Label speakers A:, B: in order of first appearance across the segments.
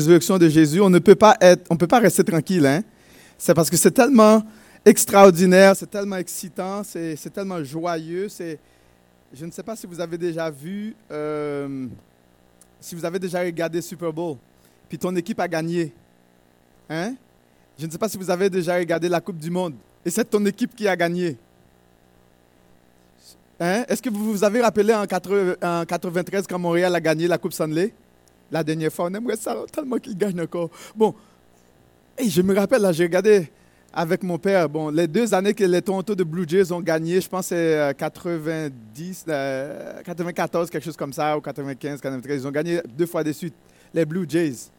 A: résurrection de Jésus, on ne peut pas être, on peut pas rester tranquille. Hein? C'est parce que c'est tellement extraordinaire, c'est tellement excitant, c'est, tellement joyeux. C'est, je ne sais pas si vous avez déjà vu, euh, si vous avez déjà regardé Super Bowl, puis ton équipe a gagné. Hein? Je ne sais pas si vous avez déjà regardé la Coupe du Monde, et c'est ton équipe qui a gagné. Hein? Est-ce que vous vous avez rappelé en, 1993 quand Montréal a gagné la Coupe Stanley? La dernière fois, on aimerait ça tellement qu'il gagne encore. Bon, je me rappelle, j'ai regardé avec mon père, bon, les deux années que les Toronto de Blue Jays ont gagné, je pense c'est 90, euh, 94, euh, quelque chose comme ça, ou 95, 93, ils ont gagné deux fois de suite, les Blue Jays.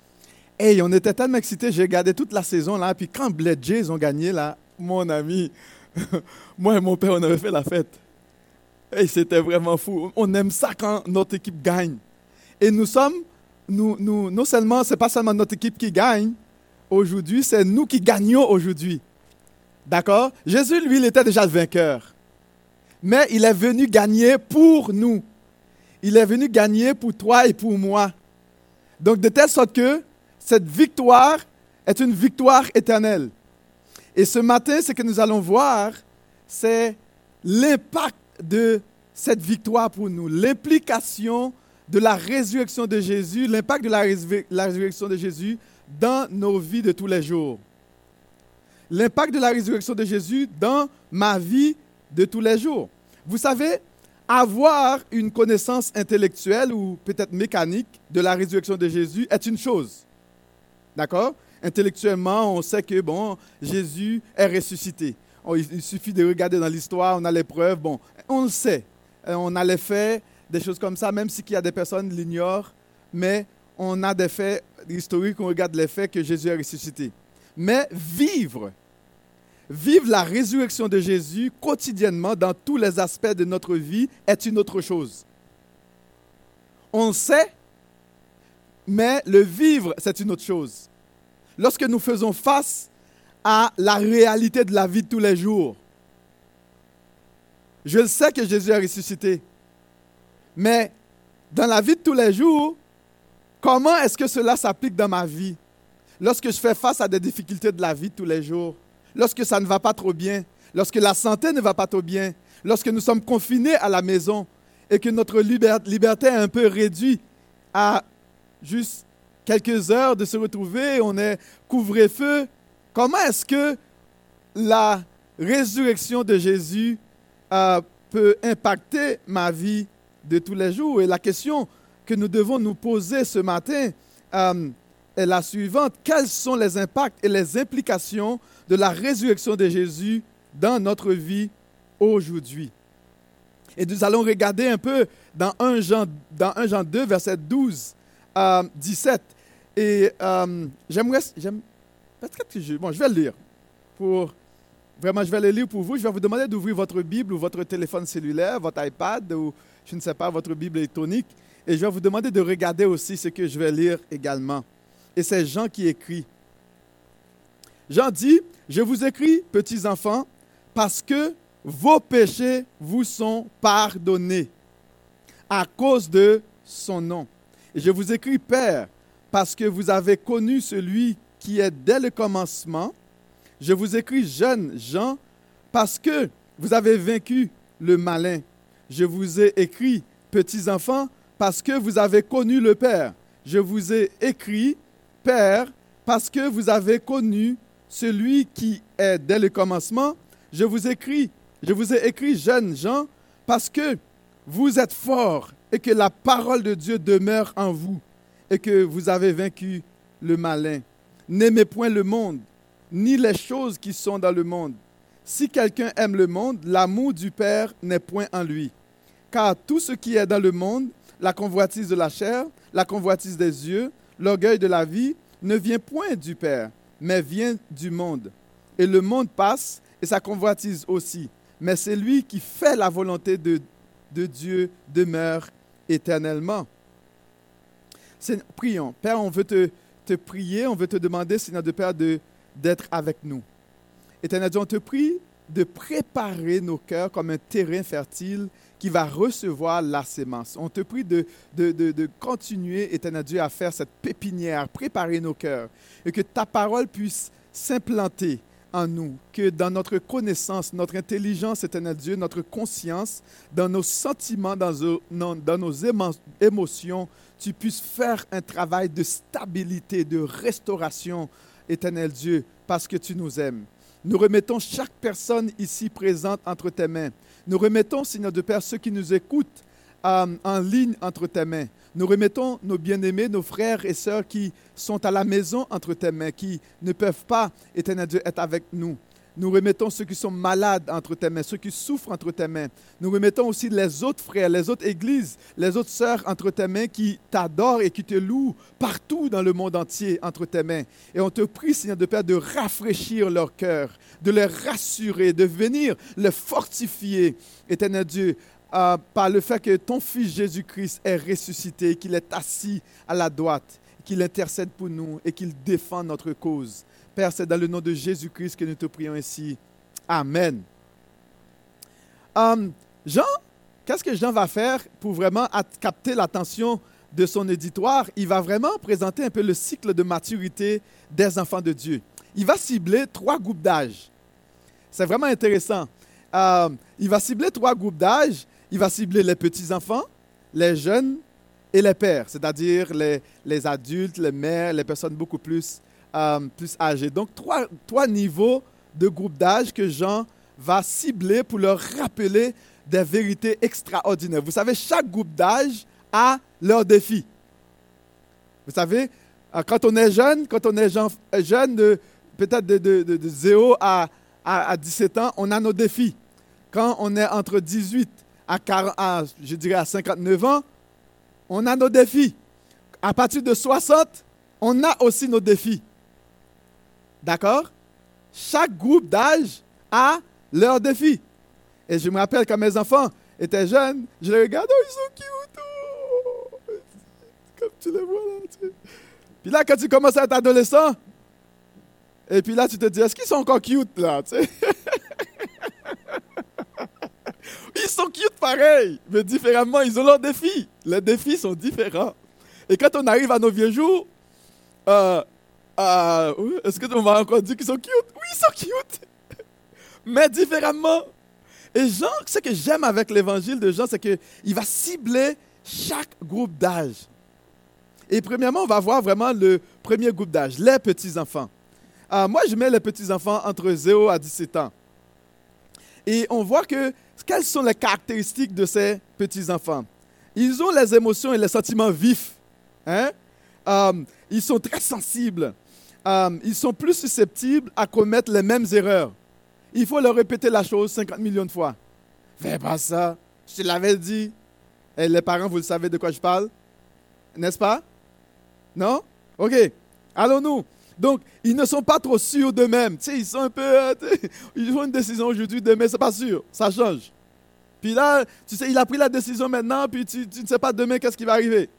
A: Et on était tellement excités, j'ai regardé toute la saison, là, puis quand les Jays ont gagné, là, mon ami, moi et mon père, on avait fait la fête. Et c'était vraiment fou. On aime ça quand notre équipe gagne. Et nous sommes, nous, nous, non seulement, c'est pas seulement notre équipe qui gagne aujourd'hui, c'est nous qui gagnons aujourd'hui. D'accord? Jésus, lui, il était déjà le vainqueur. Mais il est venu gagner pour nous. Il est venu gagner pour toi et pour moi. Donc, de telle sorte que cette victoire est une victoire éternelle. Et ce matin, ce que nous allons voir, c'est l'impact de cette victoire pour nous, l'implication de la résurrection de Jésus, l'impact de la, résurrection de Jésus dans nos vies de tous les jours. L'impact de la résurrection de Jésus dans ma vie de tous les jours. Vous savez, avoir une connaissance intellectuelle ou peut-être mécanique de la résurrection de Jésus est une chose. D'accord? Intellectuellement, on sait que bon, Jésus est ressuscité. Oh, il suffit de regarder dans l'histoire, on a les preuves. Bon, on le sait. Euh, on a les faits, des choses comme ça, même si y a des personnes qui l'ignorent, mais on a des faits historiques, on regarde les faits que Jésus est ressuscité. Mais vivre, vivre la résurrection de Jésus quotidiennement dans tous les aspects de notre vie est une autre chose. On sait, mais le vivre, c'est une autre chose. Lorsque nous faisons face à la réalité de la vie de tous les jours. Je sais que Jésus a ressuscité. Mais dans la vie de tous les jours, comment est-ce que cela s'applique dans ma vie? Lorsque je fais face à des difficultés de la vie de tous les jours, lorsque ça ne va pas trop bien, lorsque la santé ne va pas trop bien, lorsque nous sommes confinés à la maison et que notre liberté est un peu réduite à juste quelques heures de se retrouver, on est couvre-feu, Comment est-ce que la résurrection de Jésus euh, peut impacter ma vie de tous les jours? Et la question que nous devons nous poser ce matin euh, est la suivante. Quels sont les impacts et les implications de la résurrection de Jésus dans notre vie aujourd'hui? Et nous allons regarder un peu dans 1 Jean, dans 1 Jean 2, verset 12 à 17. Et euh, j'aimerais, que je, bon, je vais le lire. Pour, vraiment, je vais le lire pour vous. Je vais vous demander d'ouvrir votre Bible ou votre téléphone cellulaire, votre iPad ou, je ne sais pas, votre Bible électronique. Et je vais vous demander de regarder aussi ce que je vais lire également. Et c'est Jean qui écrit. Jean dit, je vous écris, petits enfants, parce que vos péchés vous sont pardonnés à cause de son nom. Et je vous écris, Père, parce que vous avez connu celui qui est dès le commencement. Je vous écris, jeunes gens, parce que vous avez vaincu le malin. Je vous ai écrit, petits enfants, parce que vous avez connu le Père. Je vous ai écrit, Père, parce que vous avez connu celui qui est dès le commencement. Je vous écris, je vous ai écrit, jeunes gens, parce que vous êtes forts et que la parole de Dieu demeure en vous et que vous avez vaincu le malin. N'aimez point le monde, ni les choses qui sont dans le monde. Si quelqu'un aime le monde, l'amour du Père n'est point en lui. Car tout ce qui est dans le monde, la convoitise de la chair, la convoitise des yeux, l'orgueil de la vie, ne vient point du Père, mais vient du monde. Et le monde passe, et sa convoitise aussi. Mais c'est lui qui fait la volonté de, de Dieu demeure éternellement. Prions. Père, on veut te te prier, on veut te demander, Seigneur de Père, d'être avec nous. Éternel Dieu, on te prie de préparer nos cœurs comme un terrain fertile qui va recevoir la sémence. On te prie de, de, de, continuer, éternel Dieu, à faire cette pépinière, préparer nos cœurs, et que ta parole puisse s'implanter en nous, que dans notre connaissance, notre intelligence, éternel Dieu, notre conscience, dans nos sentiments, dans nos, dans nos émotions, tu puisses faire un travail de stabilité, de restauration, éternel Dieu, parce que tu nous aimes. Nous remettons chaque personne ici présente entre tes mains. Nous remettons, Seigneur de Père, ceux qui nous écoutent euh, en ligne entre tes mains. Nous remettons nos bien-aimés, nos frères et sœurs qui sont à la maison entre tes mains, qui ne peuvent pas, éternel Dieu, être avec nous. Nous remettons ceux qui sont malades entre tes mains, ceux qui souffrent entre tes mains. Nous remettons aussi les autres frères, les autres églises, les autres sœurs entre tes mains qui t'adorent et qui te louent partout dans le monde entier entre tes mains. Et on te prie, Seigneur de Père, de rafraîchir leur cœur, de les rassurer, de venir les fortifier, éternel Dieu, euh, par le fait que ton Fils Jésus-Christ est ressuscité, qu'il est assis à la droite, qu'il intercède pour nous et qu'il défend notre cause. Père, c'est dans le nom de Jésus-Christ que nous te prions ici. Amen. Um, Jean, qu'est-ce que Jean va faire pour vraiment capter l'attention de son éditoire? Il va vraiment présenter un peu le cycle de maturité des enfants de Dieu. Il va cibler trois groupes d'âge. C'est vraiment intéressant. Um, il va cibler trois groupes d'âge. Il va cibler les petits-enfants, les jeunes et les pères, c'est-à-dire les, adultes, les mères, les personnes beaucoup plus euh, plus âgés. Donc, trois, trois niveaux de groupe d'âge que Jean va cibler pour leur rappeler des vérités extraordinaires. Vous savez, chaque groupe d'âge a leur défi. Vous savez, euh, quand on est jeune, quand on est euh, jeune, de, peut-être de, 0 à, à, 17 ans, on a nos défis. Quand on est entre 18 à, 40, à, je dirais à 59 ans, on a nos défis. À partir de 60, on a aussi nos défis. D'accord? Chaque groupe d'âge a leur défi. Et je me rappelle quand mes enfants étaient jeunes, je les regardais, oh, ils sont cute. Oh. Comme tu les vois là. Puis là, quand tu commences à être adolescent, et puis là, tu te dis, est-ce qu'ils sont encore cute là Ils sont cute pareil, mais différemment, ils ont leurs défis. Les défis sont différents. Et quand on arrive à nos vieux jours, euh, ah, est-ce que tu m'as encore dit qu'ils sont cute? Oui, ils sont cute. Mais différemment. Et Jean, ce que j'aime avec l'évangile de Jean, c'est qu'il va cibler chaque groupe d'âge. Et premièrement, on va voir vraiment le premier groupe d'âge, les petits-enfants. Ah, moi, je mets les petits-enfants entre 0 à 17 ans. Et on voit que quelles sont les caractéristiques de ces petits-enfants? Ils ont les émotions et les sentiments vifs. Hein? Ah, ils sont très sensibles. Euh, ils sont plus susceptibles à commettre les mêmes erreurs. Il faut leur répéter la chose 50 millions de fois. Fais pas ça. Je te l'avais dit. Et les parents, vous le savez de quoi je parle. N'est-ce pas? Non? OK. Allons-nous. Donc, ils ne sont pas trop sûrs d'eux-mêmes. Tu sais, ils sont un peu. Euh, ils font une décision aujourd'hui, demain, c'est pas sûr. Ça change. Puis là, tu sais, il a pris la décision maintenant, puis tu, ne sais pas demain qu'est-ce qui va arriver.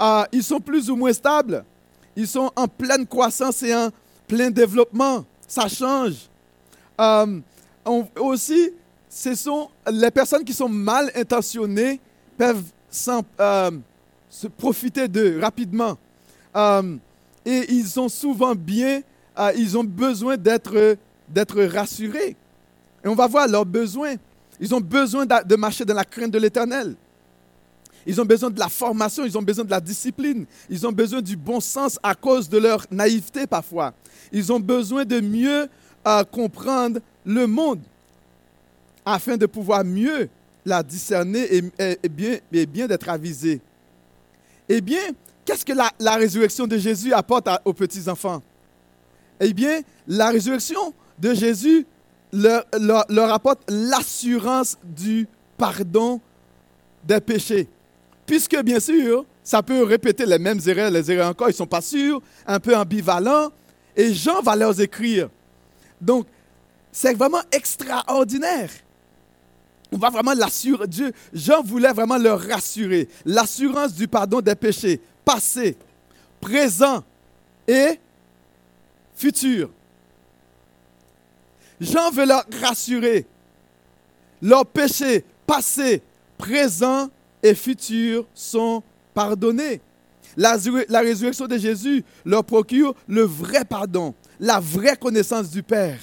A: Euh, ils sont plus ou moins stables. Ils sont en pleine croissance et en plein développement. Ça change. Euh, aussi, ce sont les personnes qui sont mal intentionnées peuvent euh, se profiter d'eux rapidement. Euh, et ils sont souvent bien, ils ont besoin d'être rassurés. Et on va voir leurs besoins. Ils ont besoin de marcher dans la crainte de l'éternel. Ils ont besoin de la formation, ils ont besoin de la discipline, ils ont besoin du bon sens à cause de leur naïveté parfois. Ils ont besoin de mieux euh, comprendre le monde afin de pouvoir mieux la discerner et, bien, d'être avisé. Eh bien, qu'est-ce que la, résurrection de Jésus apporte aux petits-enfants Eh bien, la résurrection de Jésus leur apporte l'assurance du pardon des péchés. Puisque, bien sûr, ça peut répéter les mêmes erreurs, les erreurs encore, ils ne sont pas sûrs, un peu ambivalents, et Jean va leur écrire. Donc, c'est vraiment extraordinaire. On va vraiment l'assurer. Dieu, Jean voulait vraiment leur rassurer. L'assurance du pardon des péchés, passé, présent et futur. Jean veut leur rassurer. Leurs péchés passés, présents et futurs sont pardonnés. La, résurrection de Jésus leur procure le vrai pardon, la vraie connaissance du Père.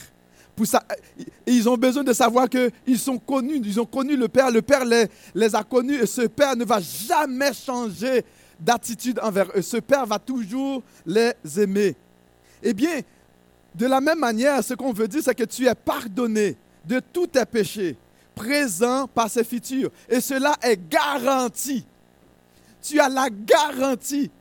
A: Ils ont besoin de savoir qu'ils sont connus, ils ont connu le Père, le Père les, les a connus et ce Père ne va jamais changer d'attitude envers eux. Ce Père va toujours les aimer. Eh bien, de la même manière, ce qu'on veut dire, c'est que tu es pardonné de tous tes péchés, présents, passés, futurs. Et cela est garanti. Tu as la garantie,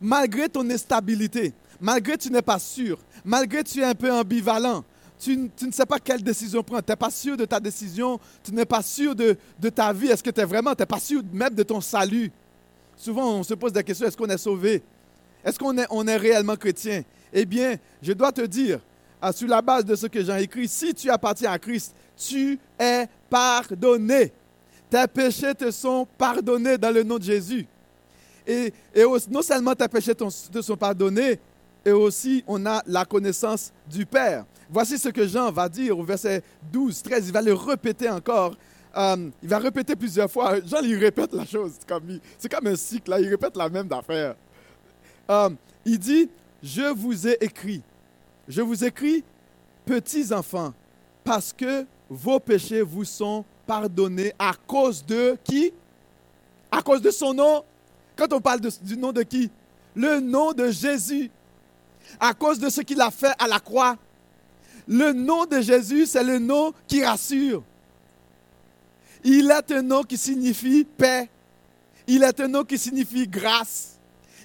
A: malgré ton instabilité, malgré tu n'es pas sûr, malgré tu es un peu ambivalent, tu, tu, ne sais pas quelle décision prendre. Tu n'es pas sûr de ta décision, tu n'es pas sûr de, de ta vie. Est-ce que tu es vraiment, tu n'es pas sûr même de ton salut? Souvent, on se pose des questions, est-ce qu'on est sauvé? Est-ce qu'on est, on est réellement chrétien? Eh bien, je dois te dire, sur la base de ce que j'ai écrit, si tu appartiens à Christ, tu es pardonné. Tes péchés te sont pardonnés dans le nom de Jésus. Et, et non seulement tes péchés te sont pardonnés, et aussi on a la connaissance du Père. Voici ce que Jean va dire au verset 12, 13. Il va le répéter encore. Euh, il va répéter plusieurs fois. Jean, il répète la chose. C'est comme, un cycle, là. il répète la même affaire. Euh, il dit, je vous ai écrit, je vous écris, petits enfants, parce que vos péchés vous sont pardonnés à cause de qui? À cause de son nom. Quand on parle du nom de qui? Le nom de Jésus. À cause de ce qu'il a fait à la croix. Le nom de Jésus, c'est le nom qui rassure. Il est un nom qui signifie paix. Il est un nom qui signifie grâce.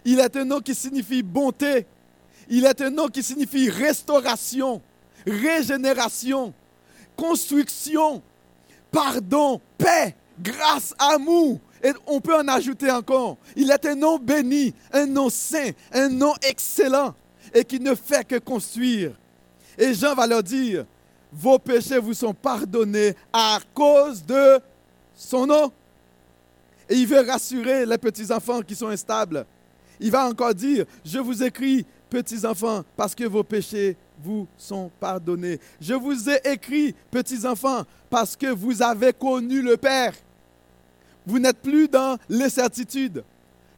A: Il est un nom qui signifie bonté. Il est un nom qui signifie restauration, régénération, construction, pardon, paix, grâce, amour. Et on peut en ajouter encore. Il est un nom béni, un nom saint, un nom excellent et qui ne fait que construire. Et Jean va leur dire, vos péchés vous sont pardonnés à cause de son nom. Et il veut rassurer les petits-enfants qui sont instables. Il va encore dire, je vous écris, petits-enfants, parce que vos péchés vous sont pardonnés. Je vous ai écrit, petits-enfants, parce que vous avez connu le Père. Vous n'êtes plus dans l'incertitude.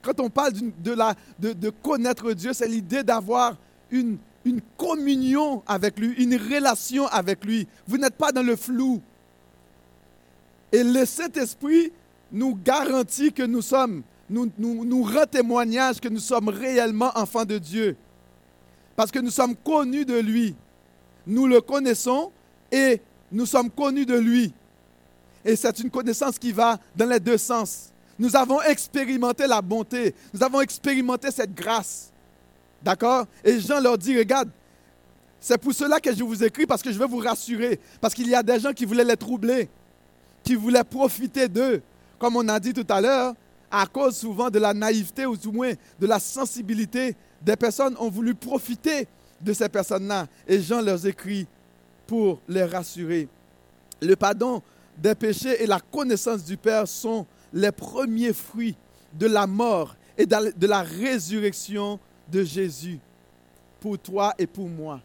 A: Quand on parle de, la, de connaître Dieu, c'est l'idée d'avoir une, une communion avec lui, une relation avec lui. Vous n'êtes pas dans le flou. Et le Saint-Esprit nous garantit que nous sommes, nous, nous, nous rend témoignage que nous sommes réellement enfants de Dieu. Parce que nous sommes connus de lui. Nous le connaissons et nous sommes connus de lui. Et c'est une connaissance qui va dans les deux sens. Nous avons expérimenté la bonté. Nous avons expérimenté cette grâce. D'accord? Et Jean leur dit, regarde, c'est pour cela que je vous écris, parce que je veux vous rassurer. Parce qu'il y a des gens qui voulaient les troubler qui voulaient profiter d'eux, comme on a dit tout à l'heure, à cause souvent de la naïveté ou du moins de la sensibilité des personnes ont voulu profiter de ces personnes-là. Et Jean leur écrit pour les rassurer. Le pardon des péchés et la connaissance du Père sont les premiers fruits de la mort et de la résurrection de Jésus pour toi et pour moi.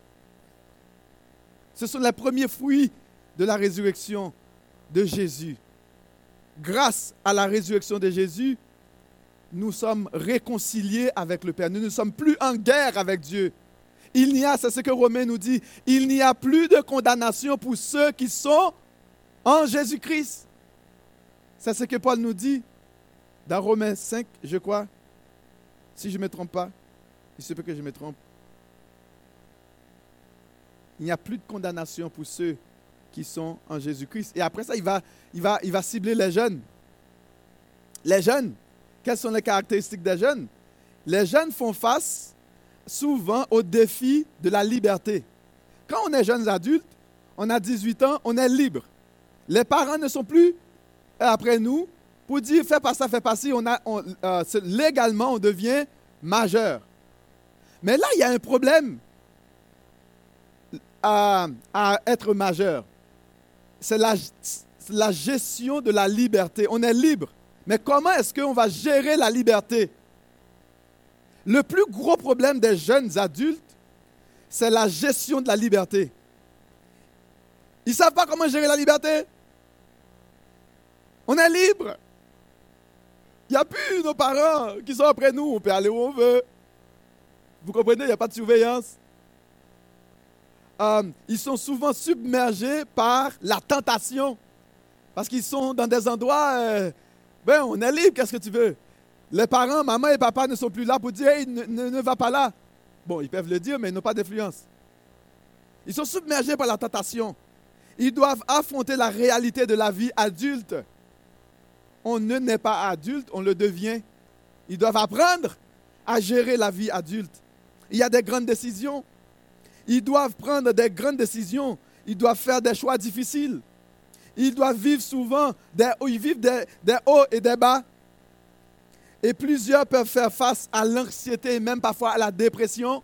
A: Ce sont les premiers fruits de la résurrection de Jésus. Grâce à la résurrection de Jésus, nous sommes réconciliés avec le Père. Nous ne sommes plus en guerre avec Dieu. Il n'y a, c'est ce que Romain nous dit, il n'y a plus de condamnation pour ceux qui sont en Jésus-Christ. C'est ce que Paul nous dit dans Romains 5, je crois, si je ne me trompe pas. Il se peut que je me trompe. Il n'y a plus de condamnation pour ceux qui sont en Jésus-Christ. Et après ça, il va, il, va, il va cibler les jeunes. Les jeunes, quelles sont les caractéristiques des jeunes? Les jeunes font face souvent au défi de la liberté. Quand on est jeunes adultes, on a 18 ans, on est libre. Les parents ne sont plus après nous pour dire fais pas ça, fais pas ci. On a, euh, légalement, on devient majeur. Mais là, il y a un problème à, à être majeur c'est la, gestion de la liberté. On est libre. Mais comment est-ce qu'on va gérer la liberté? Le plus gros problème des jeunes adultes, c'est la gestion de la liberté. Ils ne savent pas comment gérer la liberté. On est libre. Il n'y a plus nos parents qui sont après nous. On peut aller où on veut. Vous comprenez, il n'y a pas de surveillance. Euh, ils sont souvent submergés par la tentation. Parce qu'ils sont dans des endroits, euh, ben, on est libre, qu'est-ce que tu veux? Les parents, maman et papa ne sont plus là pour dire, ne, ne va pas là. Bon, ils peuvent le dire, mais ils n'ont pas d'influence. Ils sont submergés par la tentation. Ils doivent affronter la réalité de la vie adulte. On ne naît pas adulte, on le devient. Ils doivent apprendre à gérer la vie adulte. Il y a des grandes décisions. Ils doivent prendre des grandes décisions. Ils doivent faire des choix difficiles. Ils doivent vivre souvent des, ils vivent des, hauts et des bas. Et plusieurs peuvent faire face à l'anxiété et même parfois à la dépression.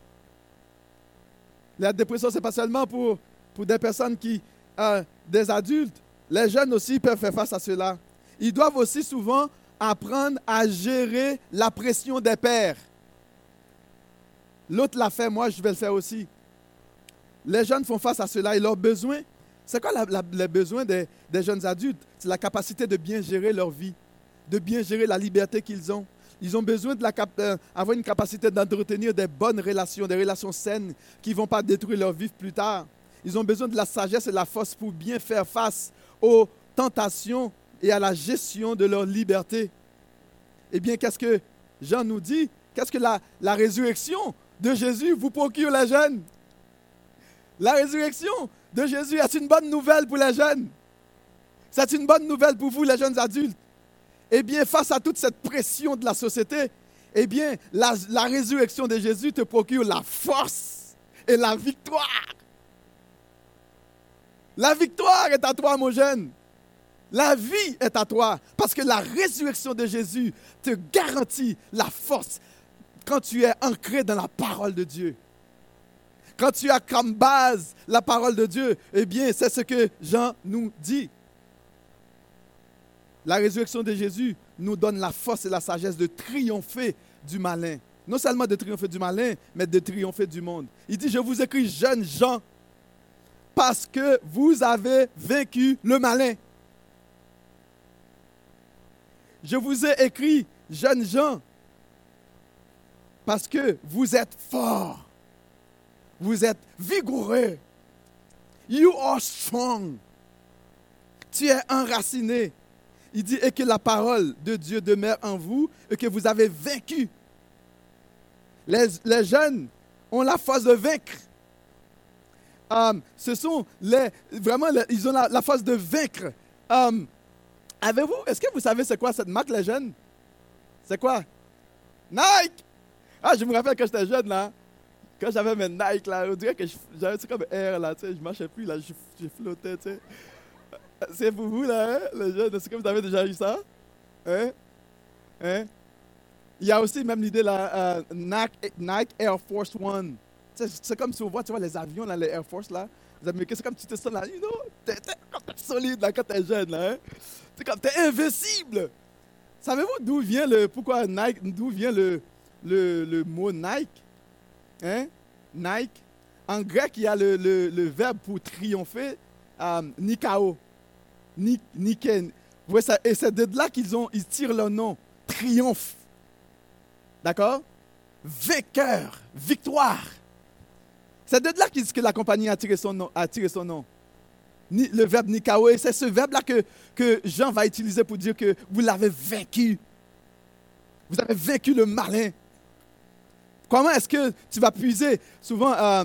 A: La dépression, ce n'est pas seulement pour, pour des personnes qui, euh, des adultes. Les jeunes aussi peuvent faire face à cela. Ils doivent aussi souvent apprendre à gérer la pression des pères. L'autre l'a fait, moi je vais le faire aussi. Les jeunes font face à cela et leurs besoins. C'est quoi les besoins des, jeunes adultes? C'est la capacité de bien gérer leur vie, de bien gérer la liberté qu'ils ont. Ils ont besoin d'avoir euh, une capacité d'entretenir des bonnes relations, des relations saines qui ne vont pas détruire leur vie plus tard. Ils ont besoin de la sagesse et de la force pour bien faire face aux tentations et à la gestion de leur liberté. Eh bien, qu'est-ce que Jean nous dit? Qu'est-ce que la, la résurrection de Jésus vous procure les jeunes? La résurrection de Jésus est une bonne nouvelle pour les jeunes. C'est une bonne nouvelle pour vous, les jeunes adultes. Eh bien, face à toute cette pression de la société, eh bien, la, résurrection de Jésus te procure la force et la victoire. La victoire est à toi, mon jeune. La vie est à toi. Parce que la résurrection de Jésus te garantit la force quand tu es ancré dans la parole de Dieu. Quand tu as comme base la parole de Dieu, eh bien, c'est ce que Jean nous dit. La résurrection de Jésus nous donne la force et la sagesse de triompher du malin. Non seulement de triompher du malin, mais de triompher du monde. Il dit, je vous écris, jeunes gens, parce que vous avez vaincu le malin. Je vous ai écrit, jeunes gens, parce que vous êtes forts. Vous êtes vigoureux. You are strong. Tu es enraciné. Il dit, et que la parole de Dieu demeure en vous et que vous avez vaincu. Les, les jeunes ont la force de vaincre. Um, ce sont les, vraiment, ils ont la, force de vaincre. Um, avez-vous, est-ce que vous savez c'est quoi cette marque, les jeunes? C'est quoi? Nike! Ah, je me rappelle quand j'étais jeune, là. Quand j'avais mes Nike, là, on dirait que j'avais comme air, là, tu sais, je marchais plus, là, je, flottais, tu sais. C'est pour vous, là, hein, les jeunes. Est-ce que vous avez déjà eu ça? Hein? Hein? Il y a aussi même l'idée, là, uh, Nike, Nike Air Force One. C'est comme si on voit, tu vois, les avions, là, les Air Force, là. Les Américains, c'est comme tu te sens là, you know, t'es solide, là, quand t'es jeune, là. Hein? C'est comme, t'es invincible. Savez-vous d'où vient le, pourquoi Nike, d'où vient le, le, le, mot Nike? Hein? Nike. En grec, il y a le, le, verbe pour triompher, um, nikao. Ça? Et c'est de là qu'ils ont, ils tirent leur nom. Triomphe. D'accord? Vainqueur. Victoire. C'est de là que la compagnie a tiré son nom. A tiré son nom. Le verbe Nikawe, c'est ce verbe-là que, que Jean va utiliser pour dire que vous l'avez vaincu. Vous avez vaincu le malin. Comment est-ce que tu vas puiser? Souvent, euh,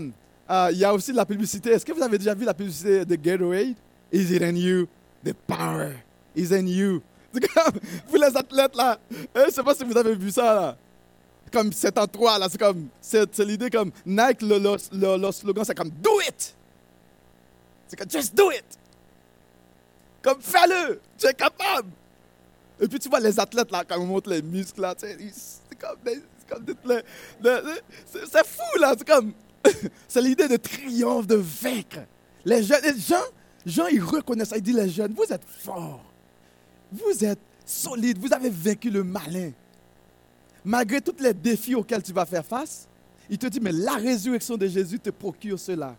A: euh, il y a aussi de la publicité. Est-ce que vous avez déjà vu la publicité de Gatorade? Is it in you? The power is in you. vous les athlètes là, je ne sais pas si vous avez vu ça là comme c'est en trois, là, c'est comme, c'est, l'idée comme Nike, le, le, slogan, c'est comme do it. C'est comme just do it. Comme fais-le, tu es capable. Et puis tu vois les athlètes là, quand on montre les muscles là, c'est comme, c'est c'est, fou là, c'est comme, c'est l'idée de triomphe, de vaincre. Les, jeunes, les gens, gens, ils reconnaissent ça, ils disent les jeunes, vous êtes forts, vous êtes solides, vous avez vaincu le malin malgré tous les défis auxquels tu vas faire face, il te dit, mais la résurrection de Jésus te procure cela.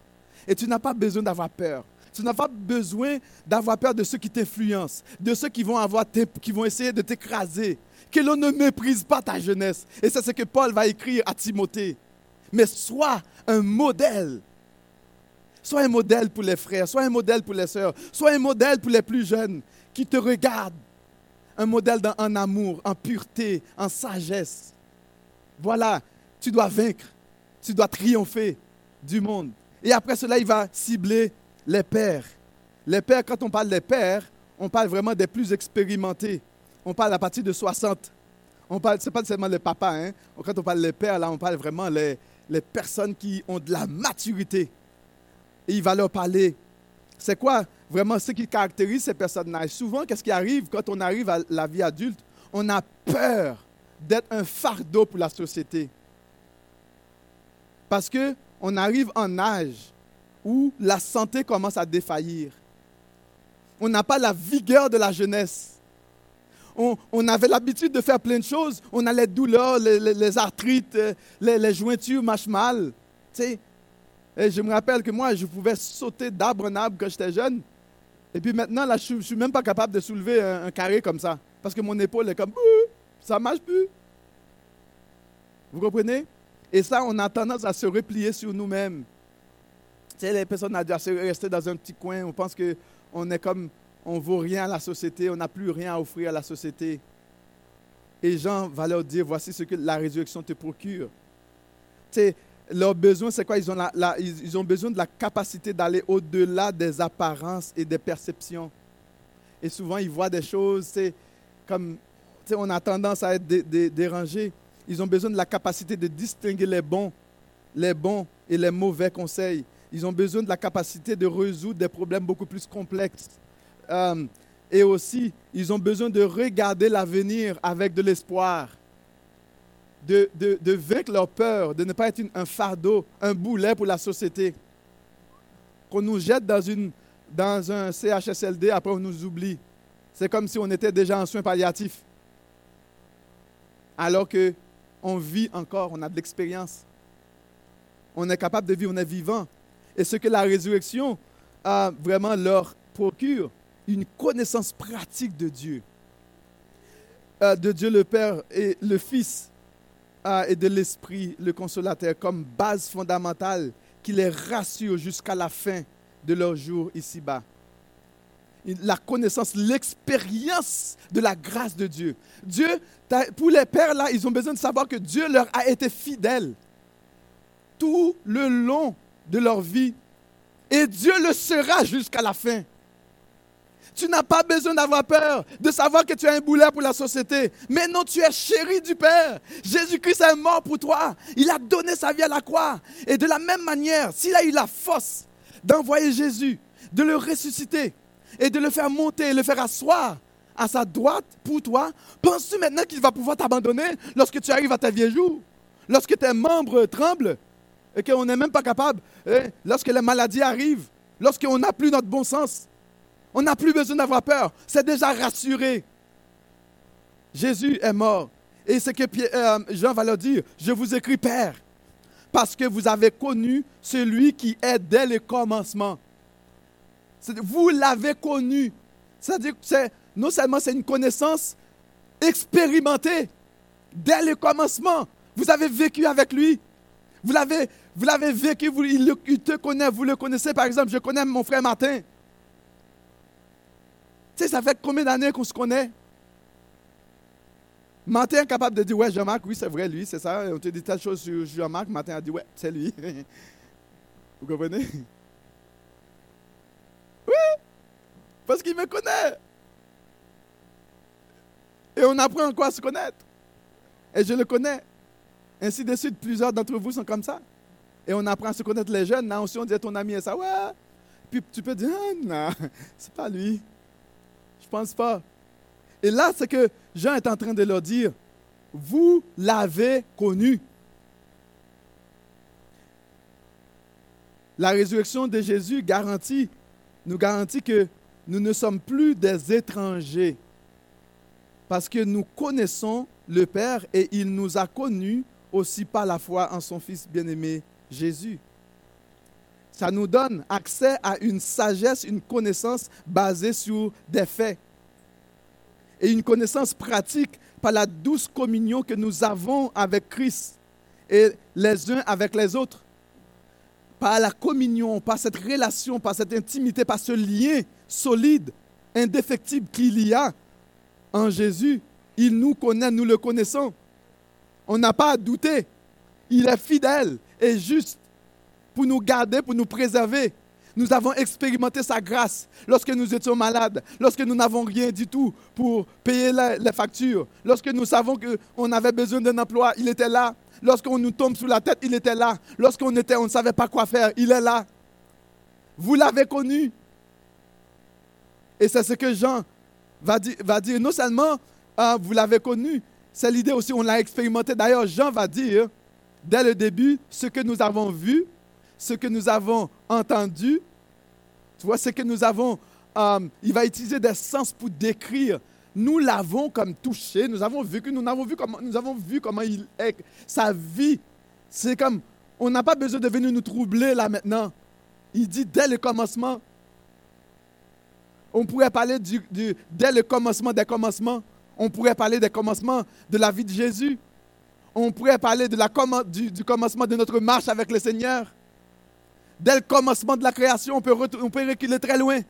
A: Et tu n'as pas besoin d'avoir peur. Tu n'as pas besoin d'avoir peur de ceux qui t'influencent, de ceux qui vont, avoir qui vont essayer de t'écraser. Que l'on ne méprise pas ta jeunesse. Et c'est ce que Paul va écrire à Timothée. Mais sois un modèle. Sois un modèle pour les frères, sois un modèle pour les sœurs, sois un modèle pour les plus jeunes qui te regardent. Un modèle en amour, en pureté, en sagesse. Voilà, tu dois vaincre, tu dois triompher du monde. Et après cela, il va cibler les pères. Les pères, quand on parle des pères, on parle vraiment des plus expérimentés. On parle à partir de 60. On parle, c'est pas seulement les papas. Hein? Quand on parle des pères, là, on parle vraiment les, les personnes qui ont de la maturité. Et il va leur parler. C'est quoi vraiment ce qui caractérise ces personnages Souvent, qu'est-ce qui arrive quand on arrive à la vie adulte? On a peur d'être un fardeau pour la société. Parce qu'on arrive en âge où la santé commence à défaillir. On n'a pas la vigueur de la jeunesse. On, avait l'habitude de faire plein de choses. On a les douleurs, les, arthrites, les, jointures marchent mal. Et je me rappelle que moi, je pouvais sauter d'arbre en arbre quand j'étais jeune. Et puis maintenant, là, je ne suis même pas capable de soulever un, carré comme ça. Parce que mon épaule est comme, ça ne marche plus. Vous comprenez? Et ça, on a tendance à se replier sur nous-mêmes. Tu sais, les personnes ont dû rester dans un petit coin. On pense qu'on est comme, on vaut rien à la société, on n'a plus rien à offrir à la société. Et Jean va leur dire, voici ce que la résurrection te procure. Leur besoin, c'est quoi? Ils ont, ils ont besoin de la capacité d'aller au-delà des apparences et des perceptions. Et souvent, ils voient des choses, c'est comme, on a tendance à être dérangé. Ils ont besoin de la capacité de distinguer les bons, les bons et les mauvais conseils. Ils ont besoin de la capacité de résoudre des problèmes beaucoup plus complexes. Euh, et aussi, ils ont besoin de regarder l'avenir avec de l'espoir, de, de, vaincre leur peur, de ne pas être un fardeau, un boulet pour la société. Qu'on nous jette dans, une, dans un CHSLD, après on nous oublie. C'est comme si on était déjà en soins palliatifs. Alors que on vit encore, on a de l'expérience. On est capable de vivre, on est vivant. Et ce que la résurrection a vraiment leur procure, une connaissance pratique de Dieu, euh, de Dieu le Père et le Fils euh, et de l'Esprit, le consolateur, comme base fondamentale qui les rassure jusqu'à la fin de leur jour ici-bas. La connaissance, l'expérience de la grâce de Dieu. Dieu, pour les pères là, ils ont besoin de savoir que Dieu leur a été fidèle tout le long de leur vie. Et Dieu le sera jusqu'à la fin. Tu n'as pas besoin d'avoir peur de savoir que tu es un boulet pour la société. Mais non, tu es chéri du Père. Jésus-Christ est mort pour toi. Il a donné sa vie à la croix. Et de la même manière, s'il a eu la force d'envoyer Jésus, de le ressusciter et de le faire monter et le faire asseoir à sa droite pour toi, penses-tu maintenant qu'il va pouvoir t'abandonner lorsque tu arrives à ta vieux jour? Lorsque tes membres tremblent et qu'on n'est même pas capable, hein, lorsque les maladies arrivent, lorsqu'on n'a plus notre bon sens, on n'a plus besoin d'avoir peur. C'est déjà rassuré. Jésus est mort. Et c'est que euh, Jean va leur dire, je vous écris Père, parce que vous avez connu celui qui est dès le commencement. Vous l'avez connu. C'est-à-dire que non seulement c'est une connaissance expérimentée dès le commencement. Vous avez vécu avec lui. Vous l'avez, vécu, il te connaît, vous le connaissez. Par exemple, je connais mon frère Martin. Tu sais, ça fait combien d'années qu'on se connaît? Martin est capable de dire, ouais, Jean-Marc, oui, c'est vrai, lui, c'est ça. On te dit telle chose sur Jean-Marc. Martin a dit, ouais, c'est lui. Vous comprenez? Oui, parce qu'il me connaît. Et on apprend encore à se connaître. Et je le connais. Ainsi de suite, plusieurs d'entre vous sont comme ça. Et on apprend à se connaître les jeunes. Là, aussi, on dit ton ami est ça. Ouais. Puis tu peux dire, ah, non, c'est pas lui. Je pense pas. Et là, c'est que Jean est en train de leur dire, vous l'avez connu. La résurrection de Jésus garantit, nous garantit que nous ne sommes plus des étrangers parce que nous connaissons le Père et il nous a connus aussi par la foi en son Fils bien-aimé Jésus. Ça nous donne accès à une sagesse, une connaissance basée sur des faits. Et une connaissance pratique par la douce communion que nous avons avec Christ et les uns avec les autres. Par la communion, par cette relation, par cette intimité, par ce lien solide, indéfectible qu'il y a en Jésus. Il nous connaît, nous le connaissons. On n'a pas à douter. Il est fidèle et juste pour nous garder, pour nous préserver. Nous avons expérimenté sa grâce lorsque nous étions malades, lorsque nous n'avons rien du tout pour payer les factures, lorsque nous savons qu'on avait besoin d'un emploi, il était là. Lorsqu'on nous tombe sous la tête, il était là. Lorsqu'on on ne savait pas quoi faire, il est là. Vous l'avez connu. Et c'est ce que Jean va dire. Va dire. Non seulement ah, vous l'avez connu, c'est l'idée aussi, on l'a expérimenté. D'ailleurs, Jean va dire, dès le début, ce que nous avons vu, ce que nous avons entendu, tu vois, ce que nous avons, euh, il va utiliser des sens pour décrire. Nous l'avons comme touché, nous avons vécu, nous avons vu comment, nous avons vu comment il est, sa vie. C'est comme, on n'a pas besoin de venir nous troubler là maintenant. Il dit dès le commencement. On pourrait parler du, dès le commencement des commencements. On pourrait parler des commencements de la vie de Jésus. On pourrait parler de la, du, du commencement de notre marche avec le Seigneur. Dès le commencement de la création, on peut, reculer très loin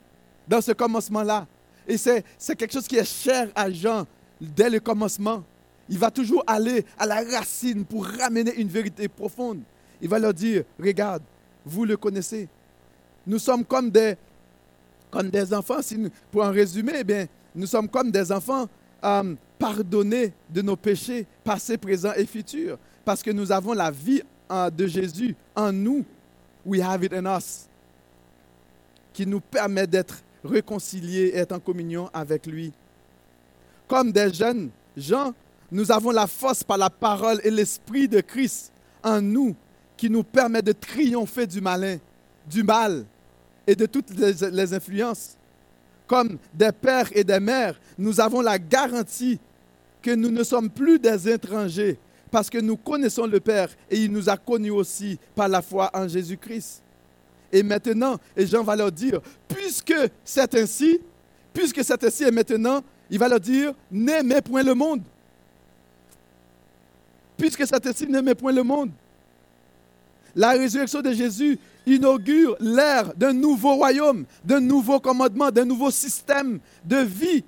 A: dans ce commencement-là. Et c'est quelque chose qui est cher à Jean dès le commencement. Il va toujours aller à la racine pour ramener une vérité profonde. Il va leur dire, regarde, vous le connaissez. Nous sommes comme des, comme des enfants. Si pour en résumer, eh bien, nous sommes comme des enfants euh, pardonnés de nos péchés passés, présents et futurs. Parce que nous avons la vie euh, de Jésus en nous we have it in us, qui nous permet d'être réconciliés et être en communion avec lui. Comme des jeunes gens, nous avons la force par la parole et l'esprit de Christ en nous qui nous permet de triompher du malin, du mal et de toutes les, les influences. Comme des pères et des mères, nous avons la garantie que nous ne sommes plus des étrangers, parce que nous connaissons le Père et il nous a connus aussi par la foi en Jésus-Christ. Et maintenant, et Jean va leur dire, puisque c'est ainsi, puisque c'est ainsi et maintenant, il va leur dire, n'aimez point le monde. Puisque c'est ainsi, n'aimez point le monde. La résurrection de Jésus inaugure l'ère d'un nouveau royaume, d'un nouveau commandement, d'un nouveau système de vie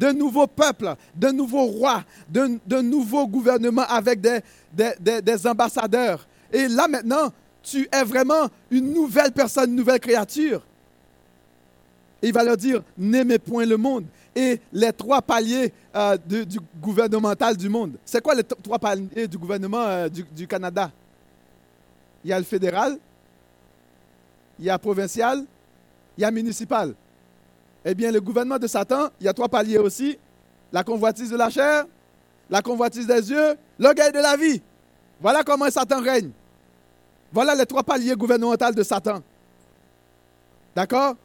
A: d'un nouveau peuple, d'un nouveau roi, d'un nouveau gouvernement avec des, ambassadeurs. Et là maintenant, tu es vraiment une nouvelle personne, une nouvelle créature. Et il va leur dire, n'aimez point le monde. Et les trois paliers euh, du gouvernemental du monde. C'est quoi les trois paliers du gouvernement euh, du, du Canada? Il y a le fédéral, il y a provincial, il y a municipal. Eh bien, le gouvernement de Satan, il y a trois paliers aussi. La convoitise de la chair, la convoitise des yeux, l'orgueil de la vie. Voilà comment Satan règne. Voilà les trois paliers gouvernementaux de Satan. D'accord?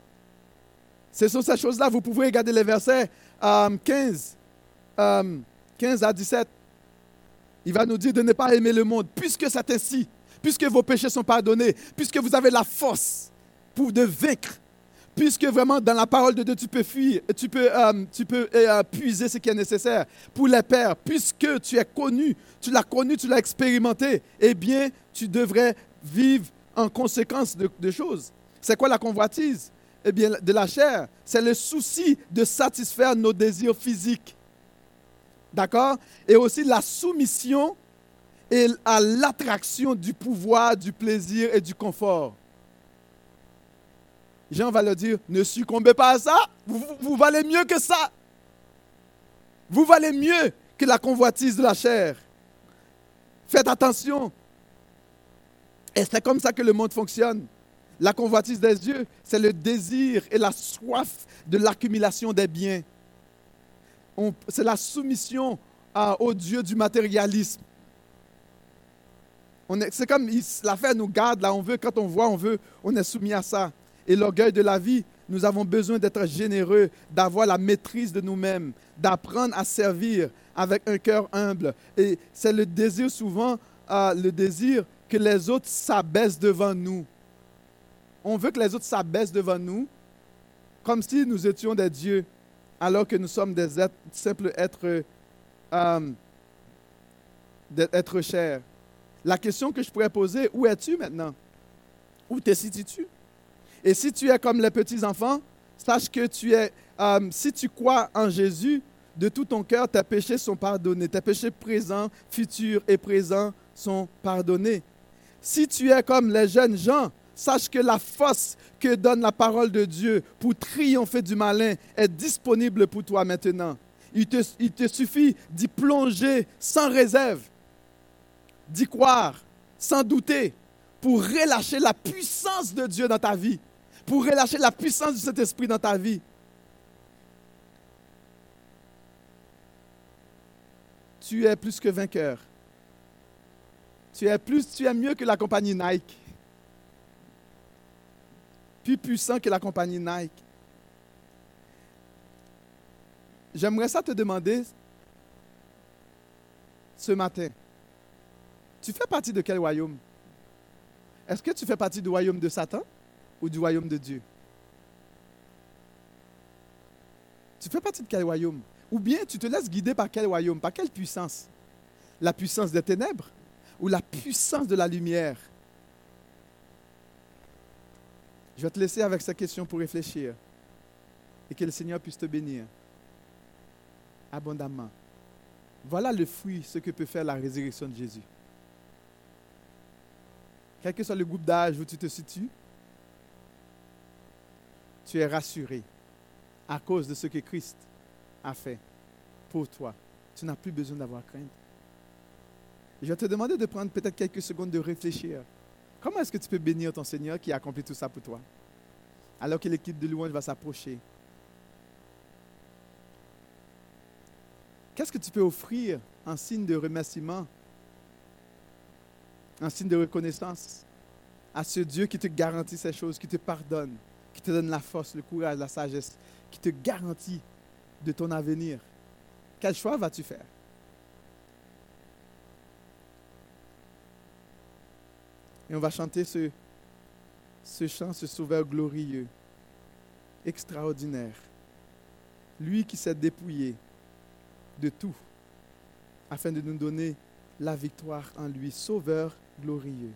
A: Ce sont ces choses-là. Vous pouvez regarder les versets 15, euh, 15 euh, à 17. Il va nous dire de ne pas aimer le monde, puisque c'est ainsi, puisque vos péchés sont pardonnés, puisque vous avez la force pour de vaincre puisque vraiment dans la parole de Dieu, tu peux fuir, tu peux, euh, euh, puiser ce qui est nécessaire pour les pères, puisque tu es connu, tu l'as connu, tu l'as expérimenté, eh bien, tu devrais vivre en conséquence de, de choses. C'est quoi la convoitise? Eh bien, de la chair, c'est le souci de satisfaire nos désirs physiques. D'accord? Et aussi la soumission et à l'attraction du pouvoir, du plaisir et du confort. Jean va leur dire, ne succombez pas à ça, vous, valez mieux que ça. Vous valez mieux que la convoitise de la chair. Faites attention. Et c'est comme ça que le monde fonctionne. La convoitise des yeux, c'est le désir et la soif de l'accumulation des biens. C'est la soumission au Dieu du matérialisme. C'est comme l'affaire nous garde, là, on veut, quand on voit, on veut, on est soumis à ça et l'orgueil de la vie, nous avons besoin d'être généreux, d'avoir la maîtrise de nous-mêmes, d'apprendre à servir avec un cœur humble. Et c'est le désir souvent, euh, le désir que les autres s'abaissent devant nous. On veut que les autres s'abaissent devant nous, comme si nous étions des dieux, alors que nous sommes des simples êtres, euh, êtres chers. La question que je pourrais poser, où es-tu maintenant? Où te situes-tu? Et si tu es comme les petits-enfants, sache que tu es, euh, si tu crois en Jésus, de tout ton cœur, tes péchés sont pardonnés. Tes péchés présents, futurs et présents sont pardonnés. Si tu es comme les jeunes gens, sache que la force que donne la parole de Dieu pour triompher du malin est disponible pour toi maintenant. Il te, il te suffit d'y plonger sans réserve, d'y croire, sans douter, pour relâcher la puissance de Dieu dans ta vie, pour relâcher la puissance du Saint-Esprit dans ta vie. Tu es plus que vainqueur. Tu es plus, tu es mieux que la compagnie Nike. Plus puissant que la compagnie Nike. J'aimerais ça te demander ce matin. Tu fais partie de quel royaume? Est-ce que tu fais partie du royaume de Satan? Ou du royaume de Dieu? Tu fais partie de quel royaume? Ou bien tu te laisses guider par quel royaume? Par quelle puissance? La puissance des ténèbres ou la puissance de la lumière? Je vais te laisser avec cette question pour réfléchir et que le Seigneur puisse te bénir abondamment. Voilà le fruit, ce que peut faire la résurrection de Jésus. Quel que soit le groupe d'âge où tu te situes, tu es rassuré à cause de ce que Christ a fait pour toi. Tu n'as plus besoin d'avoir crainte. Je vais te demander de prendre peut-être quelques secondes de réfléchir. Comment est-ce que tu peux bénir ton Seigneur qui a accompli tout ça pour toi? Alors que l'équipe de louange va s'approcher. Qu'est-ce que tu peux offrir en signe de remerciement, en signe de reconnaissance à ce Dieu qui te garantit ces choses, qui te pardonne, qui te donne la force, le courage, la sagesse, qui te garantit de ton avenir. Quel choix vas-tu faire? Et on va chanter ce, ce chant, ce sauveur glorieux, extraordinaire. Lui qui s'est dépouillé de tout afin de nous donner la victoire en lui, sauveur glorieux.